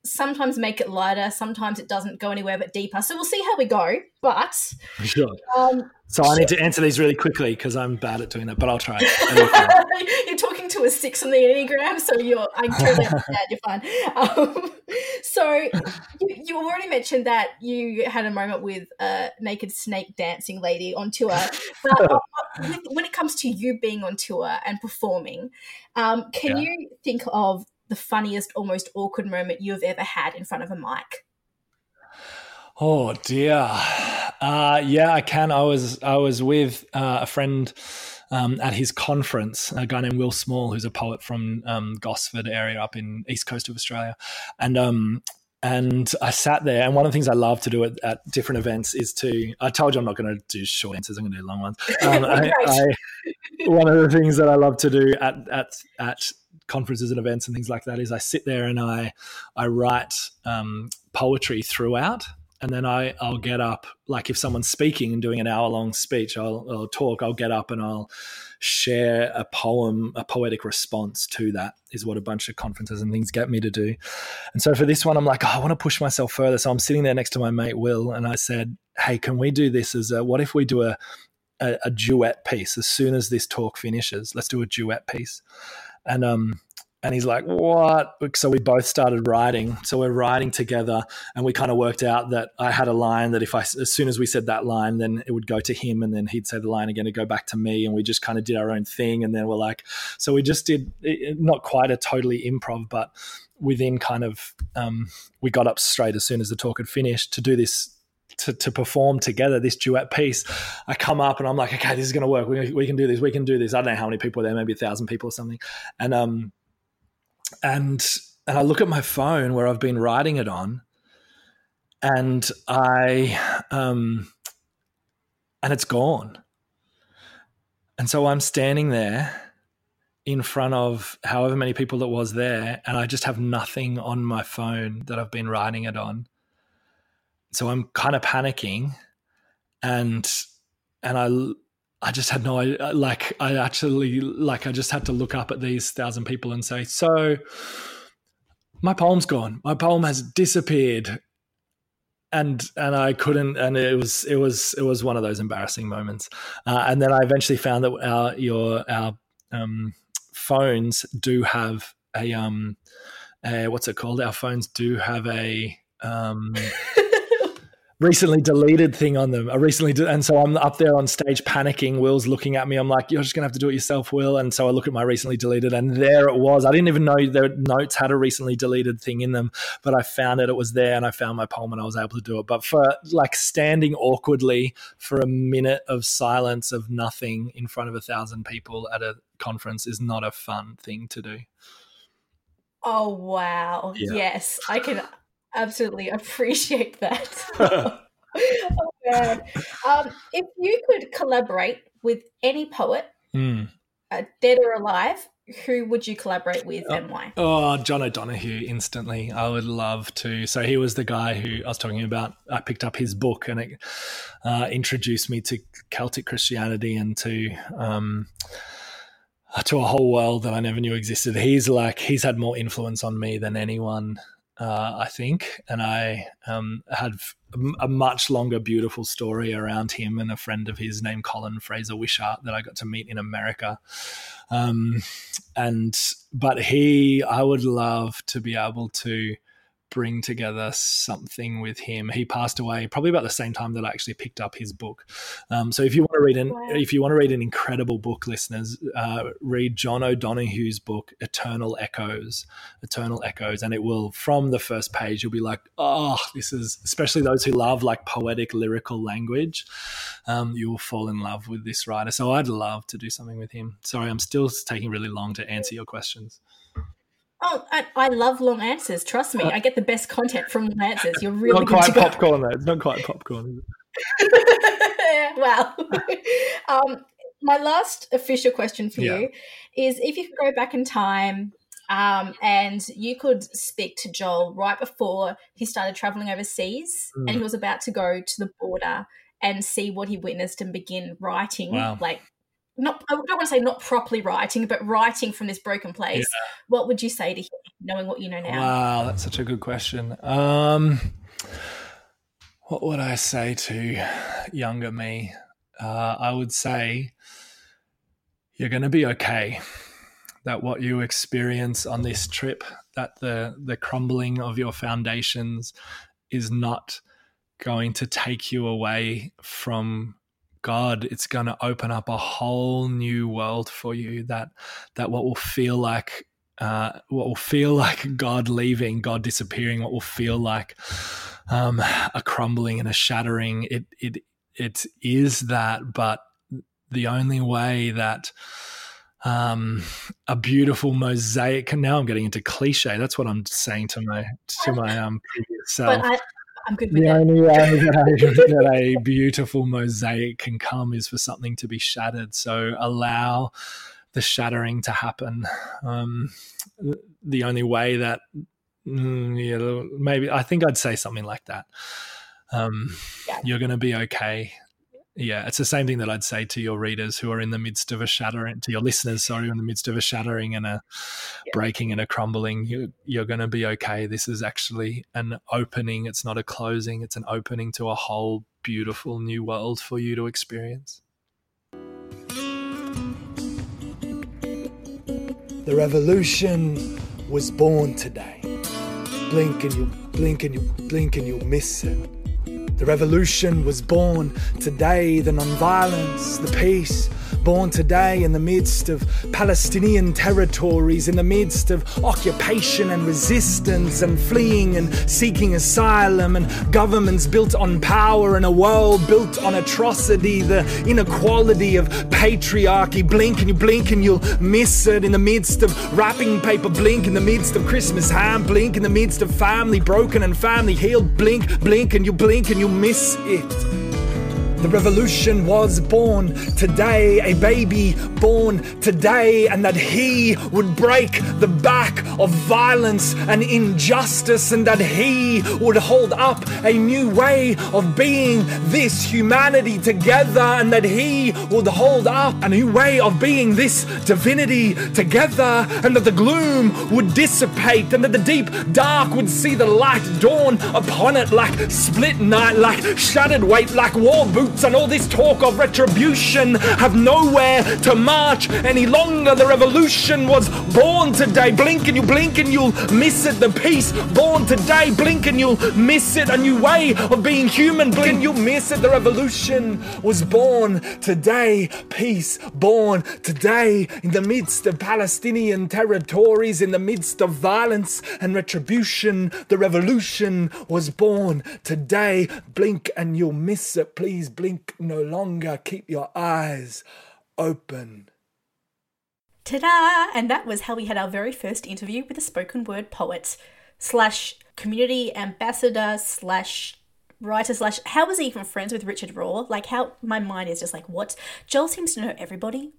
Sometimes make it lighter, sometimes it doesn't go anywhere but deeper. So we'll see how we go. But sure. Um, so I need to answer these really quickly because I'm bad at doing that, but I'll try. you're talking six on the Enneagram, so you're, I totally understand, you're fine. Um, so you, you, already mentioned that you had a moment with a naked snake dancing lady on tour. But when it comes to you being on tour and performing, um, can yeah. you think of the funniest, almost awkward moment you've ever had in front of a mic? Oh dear, uh, yeah, I can. I was I was with uh, a friend um, at his conference, a guy named Will Small, who's a poet from um, Gosford area up in east coast of Australia, and um, and I sat there. And one of the things I love to do at, at different events is to. I told you I'm not going to do short answers. I'm going to do long ones. Um, I, I, one of the things that I love to do at at at conferences and events and things like that is I sit there and I I write um, poetry throughout and then I, I'll get up, like if someone's speaking and doing an hour long speech, I'll, I'll, talk, I'll get up and I'll share a poem, a poetic response to that, is what a bunch of conferences and things get me to do. And so for this one, I'm like, oh, I want to push myself further. So I'm sitting there next to my mate, Will, and I said, hey, can we do this as a, what if we do a, a, a duet piece as soon as this talk finishes? Let's do a duet piece. And um, and he's like, what? So we both started writing. So we're writing together and we kind of worked out that I had a line that if I, as soon as we said that line, then it would go to him and then he'd say the line again to go back to me. And we just kind of did our own thing. And then we're like, so we just did not quite a totally improv, but within kind of, um, we got up straight as soon as the talk had finished to do this to, to perform together this duet piece. I come up and I'm like, okay, this is going to work. We, we can do this. We can do this. I don't know how many people were there, maybe a thousand people or something. And um, and and I look at my phone where I've been writing it on, and I um, and it's gone. And so I'm standing there in front of however many people it was there, and I just have nothing on my phone that I've been writing it on. So I'm kind of panicking, and and I I just had no. Like, I actually, like, I just had to look up at these thousand people and say, so my poem's gone. My poem has disappeared. And, and I couldn't, and it was, it was, it was one of those embarrassing moments. Uh, and then I eventually found that our, your, our, um, phones do have a, um, a, what's it called? Our phones do have a, um, recently deleted thing on them. I recently did, and so I'm up there on stage panicking. Will's looking at me. I'm like, "You're just gonna have to do it yourself, Will." And so I look at my recently deleted, and there it was. I didn't even know the notes had a recently deleted thing in them, but I found it. It was there, and I found my poem, and I was able to do it. But for like standing awkwardly for a minute of silence of nothing in front of a thousand people at a conference is not a fun thing to do. Oh wow! Yeah. Yes, I can absolutely appreciate that. oh, um, if you could collaborate with any poet, mm. uh, dead or alive, who would you collaborate with and why? Oh, John O'Donohue, instantly. I would love to. So he was the guy who I was talking about. I picked up his book and it uh, introduced me to Celtic Christianity and to. Um, to a whole world that I never knew existed. He's like he's had more influence on me than anyone uh, I think, and I um, had a much longer, beautiful story around him and a friend of his named Colin Fraser Wishart that I got to meet in America. Um, and but he, I would love to be able to bring together something with him. He passed away probably about the same time that I actually picked up his book. Um, so if you want to read an if you want to read an incredible book, listeners, uh, read John O'Donohue's book Eternal Echoes. Eternal Echoes, and it will from the first page you'll be like, oh, this is especially those who love like poetic lyrical language. Um, you will fall in love with this writer. So I'd love to do something with him. Sorry, I'm still taking really long to answer your questions. Oh, I, I, love long answers. Trust me, I get the best content from long answers. You're really not quite popcorn though. It's not quite popcorn. wow. um, my last official question for yeah. you is: if you could go back in time um, and you could speak to Joel right before he started traveling overseas, mm. and he was about to go to the border and see what he witnessed and begin writing wow. like not I don't want to say not properly writing, but writing from this broken place. Yeah. What would you say to him, knowing what you know now? Wow, that's such a good question. Um, what would I say to younger me? Uh, I would say you're going to be okay. That what you experience on this trip, that the the crumbling of your foundations, is not going to take you away from God, it's going to open up a whole new world for you. That that what will feel like uh, what will feel like God leaving, God disappearing, what will feel like um, a crumbling and a shattering. It it it is that, but the only way that um, a beautiful mosaic. And now I'm getting into cliche. That's what I'm saying to my to my um, previous self. But I, I'm good with the it. only way that, that a beautiful mosaic can come is for something to be shattered. So allow the shattering to happen. Um, the only way that, mm, yeah, maybe I think I'd say something like that. Um, yeah. You're going to be okay yeah, it's the same thing that I'd say to your readers who are in the midst of a shattering, to your listeners, sorry, in the midst of a shattering and a yeah. breaking and a crumbling. You, you're going to be okay. This is actually an opening. It's not a closing. It's an opening to a whole beautiful new world for you to experience. The revolution was born today. Blink and you blink and you blink and you'll miss it. The revolution was born today, the nonviolence, the peace, born today in the midst of Palestinian territories, in the midst of occupation and resistance and fleeing and seeking asylum, and governments built on power and a world built on atrocity, the inequality of patriarchy. Blink and you blink and you'll miss it in the midst of wrapping paper, blink in the midst of Christmas ham, blink in the midst of family broken and family healed, blink, blink and you blink and you miss it. The revolution was born. Today, a baby born today, and that he would break the back of violence and injustice, and that he would hold up a new way of being this humanity together, and that he would hold up a new way of being this divinity together, and that the gloom would dissipate, and that the deep dark would see the light dawn upon it like split night, like shattered weight, like war boots and all this talk of retribution have nowhere to march any longer. The revolution was born today. Blink and you blink and you'll miss it. The peace born today. Blink and you'll miss it. A new way of being human. Blink and you'll miss it. The revolution was born today. Peace born today in the midst of Palestinian territories, in the midst of violence and retribution. The revolution was born today. Blink and you'll miss it. Please blink blink no longer. Keep your eyes open. Ta da! And that was how we had our very first interview with a spoken word poet slash community ambassador slash writer slash how was he even friends with Richard Rohr? Like how my mind is just like what? Joel seems to know everybody.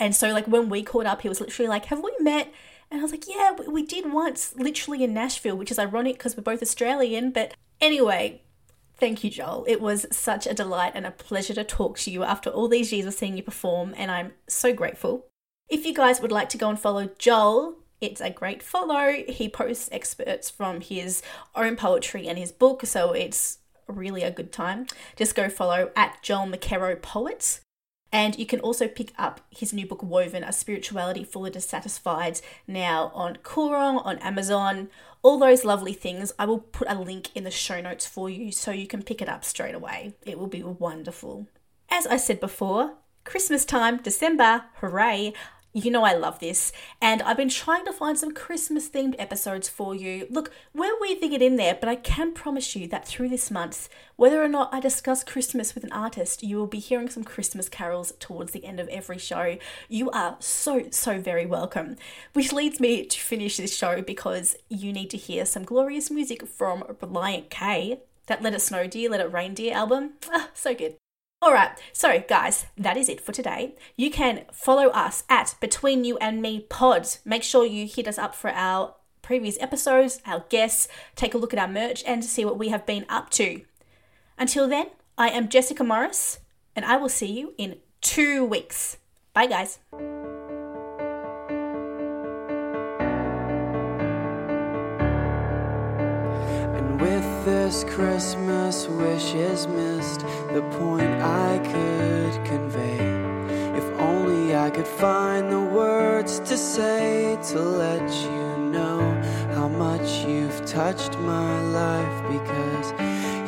And so like when we caught up, he was literally like, Have we met? And I was like, Yeah, we did once, literally in Nashville, which is ironic because we're both Australian. But anyway, Thank you, Joel. It was such a delight and a pleasure to talk to you after all these years of seeing you perform, and I'm so grateful. If you guys would like to go and follow Joel, it's a great follow. He posts excerpts from his own poetry and his book, so it's really a good time. Just go follow at Joel McKerrow Poets. And you can also pick up his new book, Woven, A Spirituality for the Dissatisfied, now on Koorong, on Amazon, all those lovely things. I will put a link in the show notes for you so you can pick it up straight away. It will be wonderful. As I said before, Christmas time, December, hooray! You know I love this, and I've been trying to find some Christmas themed episodes for you. Look, we're weaving it in there, but I can promise you that through this month, whether or not I discuss Christmas with an artist, you will be hearing some Christmas carols towards the end of every show. You are so, so very welcome. Which leads me to finish this show because you need to hear some glorious music from Relient K. That Let It Snow Dear, Let It Rain Dear album. Ah, so good. All right, so guys, that is it for today. You can follow us at Between You and Me Pod. Make sure you hit us up for our previous episodes, our guests, take a look at our merch, and see what we have been up to. Until then, I am Jessica Morris, and I will see you in two weeks. Bye, guys. This Christmas wish is missed the point I could convey. If only I could find the words to say to let you know how much you've touched my life. Because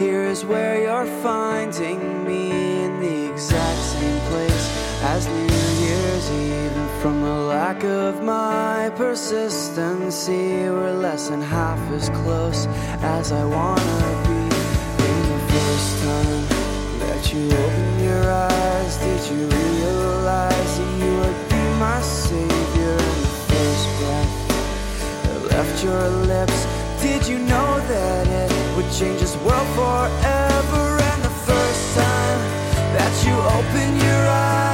here is where you're finding me in the exact same place as New years, even from the lack of my persistency, we're less than half as close as I wanna be. In the first time that you opened your eyes, did you realize that you would be my savior in the first breath that left your lips? Did you know that it would change this world forever? And the first time that you opened your eyes,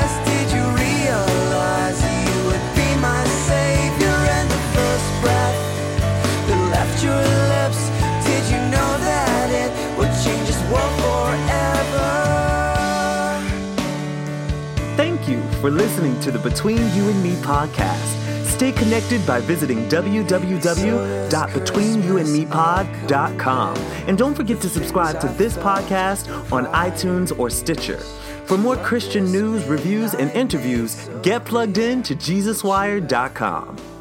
for listening to the Between You and Me podcast. Stay connected by visiting www.betweenyouandmepod.com. And don't forget to subscribe to this podcast on iTunes or Stitcher. For more Christian news, reviews, and interviews, get plugged in to JesusWire.com.